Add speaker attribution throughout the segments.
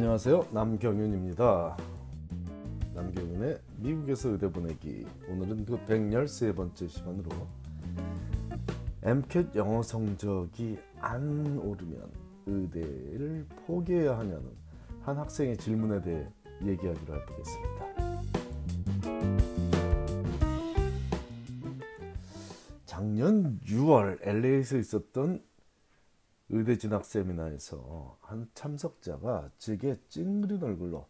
Speaker 1: 안녕하세요. 남경윤입니다. 남경윤의 미국에서 의대 보내기. 오늘은 그 113번째 시간으로 MCAT 영어 성적이 안 오르면 의대를 포기해야 하냐는 한 학생의 질문에 대해 얘기하기로 해보겠습니다. 작년 6월 LA에서 있었던 의대 진학 세미나에서 한 참석자가 제게 찡그린 얼굴로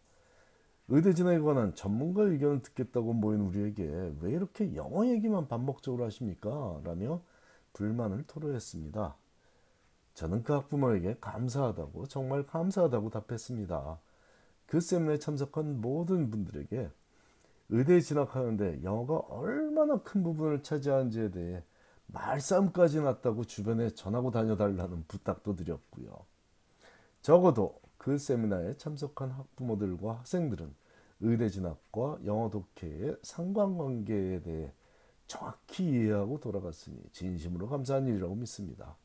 Speaker 1: 의대 진학에 관한 전문가 의견을 듣겠다고 모인 우리에게 왜 이렇게 영어 얘기만 반복적으로 하십니까? 라며 불만을 토로했습니다. 저는 그 학부모에게 감사하다고 정말 감사하다고 답했습니다. 그 세미나에 참석한 모든 분들에게 의대에 진학하는데 영어가 얼마나 큰 부분을 차지하는지에 대해 말싸움까지 났다고 주변에 전하고 다녀달라는 부탁도 드렸고요. 적어도 그 세미나에 참석한 학부모들과 학생들은 의대 진학과 영어 독해의 상관관계에 대해 정확히 이해하고 돌아갔으니 진심으로 감사한 일이라고 믿습니다.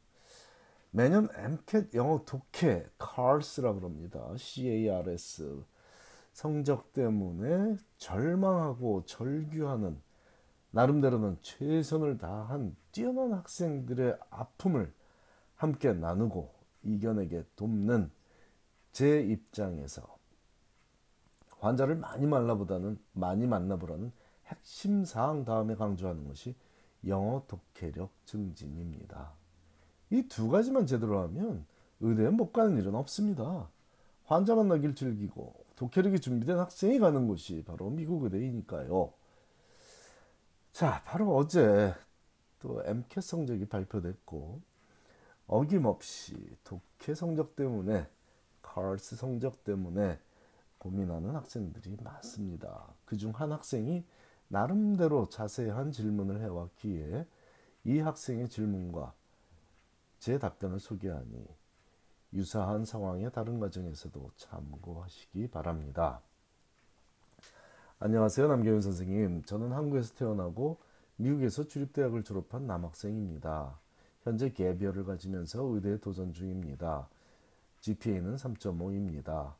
Speaker 1: 매년 MCAT 영어 독해 CARS라 그럽니다. CARS 성적 때문에 절망하고 절규하는 나름대로는 최선을 다한 뛰어난 학생들의 아픔을 함께 나누고 이겨내게 돕는 제 입장에서 환자를 많이 만나보다는 많이 만나보라는 핵심 사항 다음에 강조하는 것이 영어 독해력 증진입니다. 이 두 가지만 제대로 하면 의대에 못 가는 일은 없습니다. 환자 만나길 즐기고 독해력이 준비된 학생이 가는 곳이 바로 미국 의대이니까요. 자, 바로 어제 또 MCAT 성적이 발표됐고 어김없이 독해 성적 때문에 카르스 성적 때문에 고민하는 학생들이 많습니다. 그중 한 학생이 나름대로 자세한 질문을 해왔기에 이 학생의 질문과 제 답변을 소개하니 유사한 상황의 다른 과정에서도 참고하시기 바랍니다. 안녕하세요. 남경윤 선생님. 저는 한국에서 태어나고 미국에서 주립대학을 졸업한 남학생입니다. 현재 개별을 가지면서 의대에 도전 중입니다. GPA는 3.5입니다.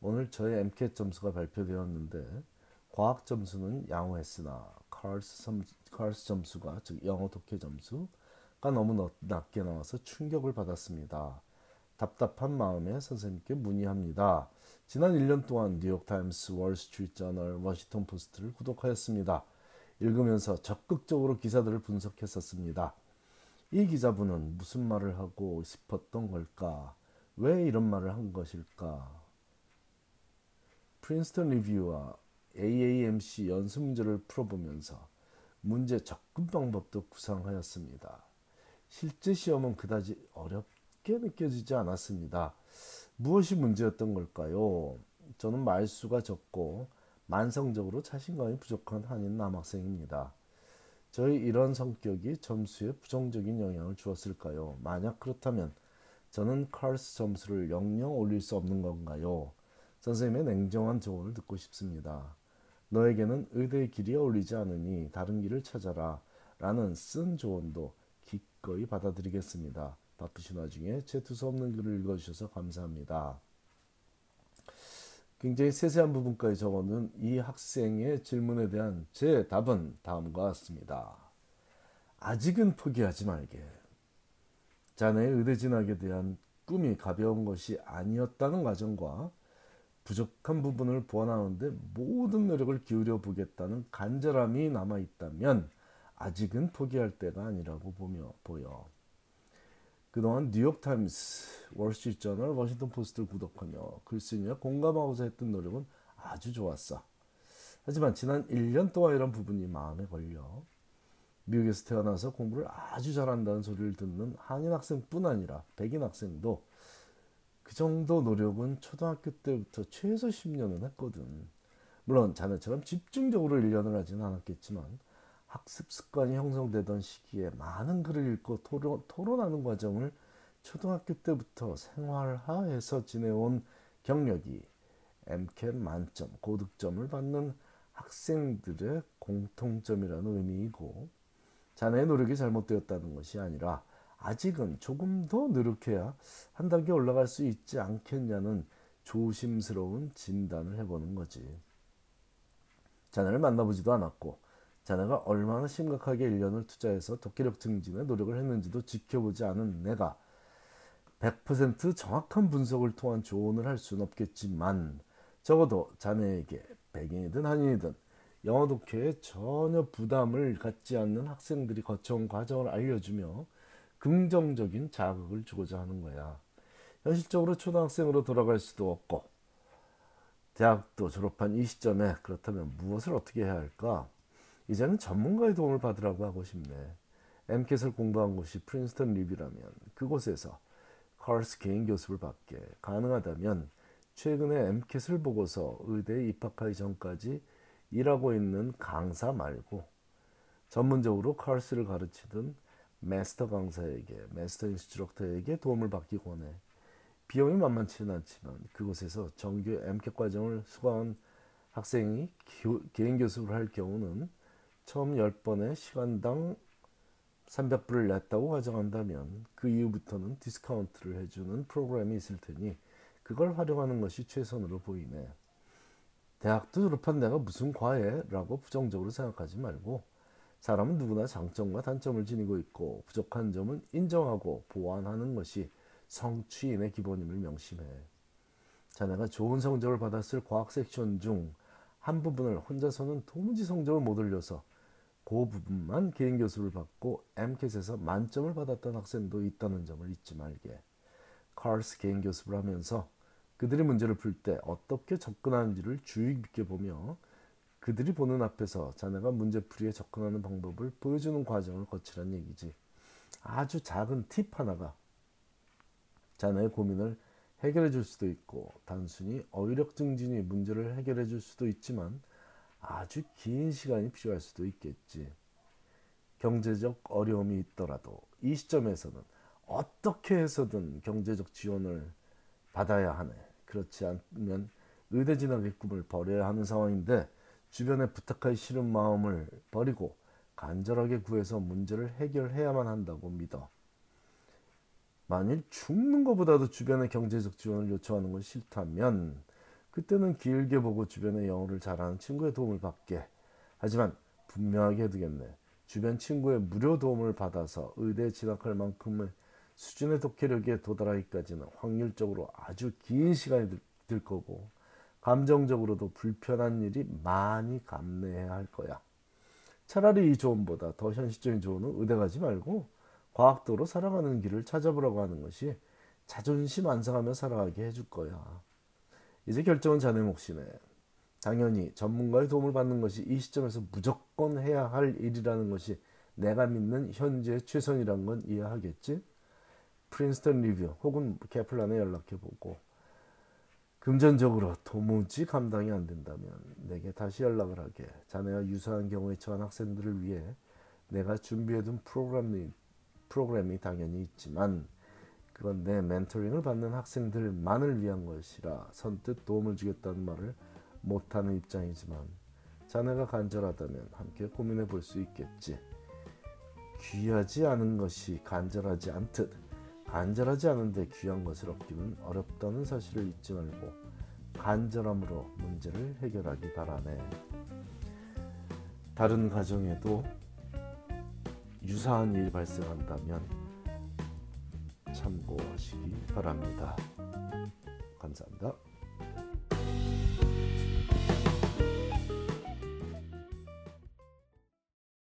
Speaker 1: 오늘 저의 MCAT 점수가 발표되었는데 과학 점수는 양호했으나 카르스, 카르스 점수가 즉 영어 독해 점수가 너무 낮게 나와서 충격을 받았습니다. 답답한 마음에 선생님께 문의합니다. 지난 1년 동안 뉴욕타임스, 월스트리트저널, 워싱턴 포스트를 구독하였습니다. 읽으면서 적극적으로 기사들을 분석했었습니다. 이 기자분은 무슨 말을 하고 싶었던 걸까? 왜 이런 말을 한 것일까? 프린스턴 리뷰와 AAMC 연습 문제를 풀어보면서 문제 접근 방법도 구상하였습니다. 실제 시험은 그다지 어렵게 느껴지지 않았습니다. 무엇이 문제였던 걸까요? 저는 말수가 적고 만성적으로 자신감이 부족한 한인 남학생입니다. 저희 이런 성격이 점수에 부정적인 영향을 주었을까요? 만약 그렇다면 저는 카르스 점수를 영영 올릴 수 없는 건가요? 선생님의 냉정한 조언을 듣고 싶습니다. 너에게는 의대의 길이 어울리지 않으니 다른 길을 찾아라 라는 쓴 조언도 기꺼이 받아들이겠습니다. 바쁘신 와중에 제 두서 없는 글을 읽어주셔서 감사합니다. 굉장히 세세한 부분까지 적어놓은 이 학생의 질문에 대한 제 답은 다음과 같습니다. 아직은 포기하지 말게. 자네의 의대 진학에 대한 꿈이 가벼운 것이 아니었다는 과정과 부족한 부분을 보완하는데 모든 노력을 기울여 보겠다는 간절함이 남아 있다면 아직은 포기할 때가 아니라고 보며 보여. 그동안 뉴욕타임스, 월스트리트저널, 워싱턴 포스트를 구독하며 글쓰기에 공감하고자 했던 노력은 아주 좋았어. 하지만 지난 1년 동안 이런 부분이 마음에 걸려 미국에서 태어나서 공부를 아주 잘한다는 소리를 듣는 한인 학생뿐 아니라 백인 학생도 그 정도 노력은 초등학교 때부터 최소 10년은 했거든. 물론 자네처럼 집중적으로 1년을 하지는 않았겠지만 학습 습관이 형성되던 시기에 많은 글을 읽고 토론, 토론하는 과정을 초등학교 때부터 생활화해서 지내온 경력이 MCAT 만점, 고득점을 받는 학생들의 공통점이라는 의미이고 자네의 노력이 잘못되었다는 것이 아니라 아직은 조금 더 노력해야 한 단계 올라갈 수 있지 않겠냐는 조심스러운 진단을 해보는 거지. 자네를 만나보지도 않았고 자네가 얼마나 심각하게 1년을 투자해서 독기력 증진에 노력을 했는지도 지켜보지 않은 내가 100% 정확한 분석을 통한 조언을 할 수는 없겠지만 적어도 자네에게 백인이든 한인이든 영어 독해에 전혀 부담을 갖지 않는 학생들이 거쳐온 과정을 알려주며 긍정적인 자극을 주고자 하는 거야. 현실적으로 초등학생으로 돌아갈 수도 없고 대학도 졸업한 이 시점에 그렇다면 무엇을 어떻게 해야 할까? 이제는 전문가의 도움을 받으라고 하고 싶네. 엠켓을 공부한 곳이 프린스턴 리뷰라면 그곳에서 카르스 개인 교습을 받게 가능하다면 최근에 엠켓을 보고서 의대에 입학하기 전까지 일하고 있는 강사 말고 전문적으로 카르스를 가르치던 마스터 강사에게 Master Instructor에게 도움을 받기 권해 비용이 만만치는 않지만 그곳에서 정규 MCAT 과정을 수강한 학생이 교, 개인 교습을 할 경우는 처음 10번에 시간당 300불을 냈다고 가정한다면 그 이후부터는 디스카운트를 해주는 프로그램이 있을 테니 그걸 활용하는 것이 최선으로 보이네. 대학도 졸업한 내가 무슨 과외? 라고 부정적으로 생각하지 말고 사람은 누구나 장점과 단점을 지니고 있고 부족한 점은 인정하고 보완하는 것이 성취인의 기본임을 명심해. 자네가 좋은 성적을 받았을 과학 섹션 중 한 부분을 혼자서는 도무지 성적을 못 올려서 그 부분만 개인 교습을 받고 MCAT에서 만점을 받았던 학생도 있다는 점을 잊지 말게. 카르스 개인 교습을 하면서 그들이 문제를 풀 때 어떻게 접근하는지를 주의 깊게 보며 그들이 보는 앞에서 자네가 문제풀이에 접근하는 방법을 보여주는 과정을 거치란 얘기지. 아주 작은 팁 하나가 자네의 고민을 해결해 줄 수도 있고 단순히 어휘력 증진이 문제를 해결해 줄 수도 있지만 아주 긴 시간이 필요할 수도 있겠지. 경제적 어려움이 있더라도 이 시점에서는 어떻게 해서든 경제적 지원을 받아야 하네. 그렇지 않으면 의대 진학의 꿈을 버려야 하는 상황인데 주변에 부탁하기 싫은 마음을 버리고 간절하게 구해서 문제를 해결해야만 한다고 믿어. 만일 죽는 것보다도 주변의 경제적 지원을 요청하는 건 싫다면 그때는 길게 보고 주변의 영어를 잘하는 친구의 도움을 받게. 하지만 분명하게 해두겠네. 주변 친구의 무료 도움을 받아서 의대에 진학할 만큼의 수준의 독해력에 도달하기까지는 확률적으로 아주 긴 시간이 들, 들 거고 감정적으로도 불편한 일이 많이 감내해야 할 거야. 차라리 이 조언보다 더 현실적인 조언은 의대 가지 말고 과학도로 살아가는 길을 찾아보라고 하는 것이 자존심 안 상하며 살아가게 해줄 거야. 이제 결정은 자네 몫이네. 당연히 전문가의 도움을 받는 것이 이 시점에서 무조건 해야 할 일이라는 것이 내가 믿는 현재 최선이란 건 이해하겠지? 프린스턴 리뷰 혹은 캐플란에 연락해보고 금전적으로 도무지 감당이 안 된다면 내게 다시 연락을 하게 자네와 유사한 경우에 처한 학생들을 위해 내가 준비해둔 프로그램이 프로그램이 당연히 있지만 내 멘토링을 받는 학생들만을 위한 것이라 선뜻 도움을 주겠다는 말을 못하는 입장이지만 자네가 간절하다면 함께 고민해 볼 수 있겠지. 귀하지 않은 것이 간절하지 않듯 간절하지 않은데 귀한 것을 얻기는 어렵다는 사실을 잊지 말고 간절함으로 문제를 해결하기 바라네. 다른 가정에도 유사한 일이 발생한다면 참고하시기 바랍니다. 감사합니다.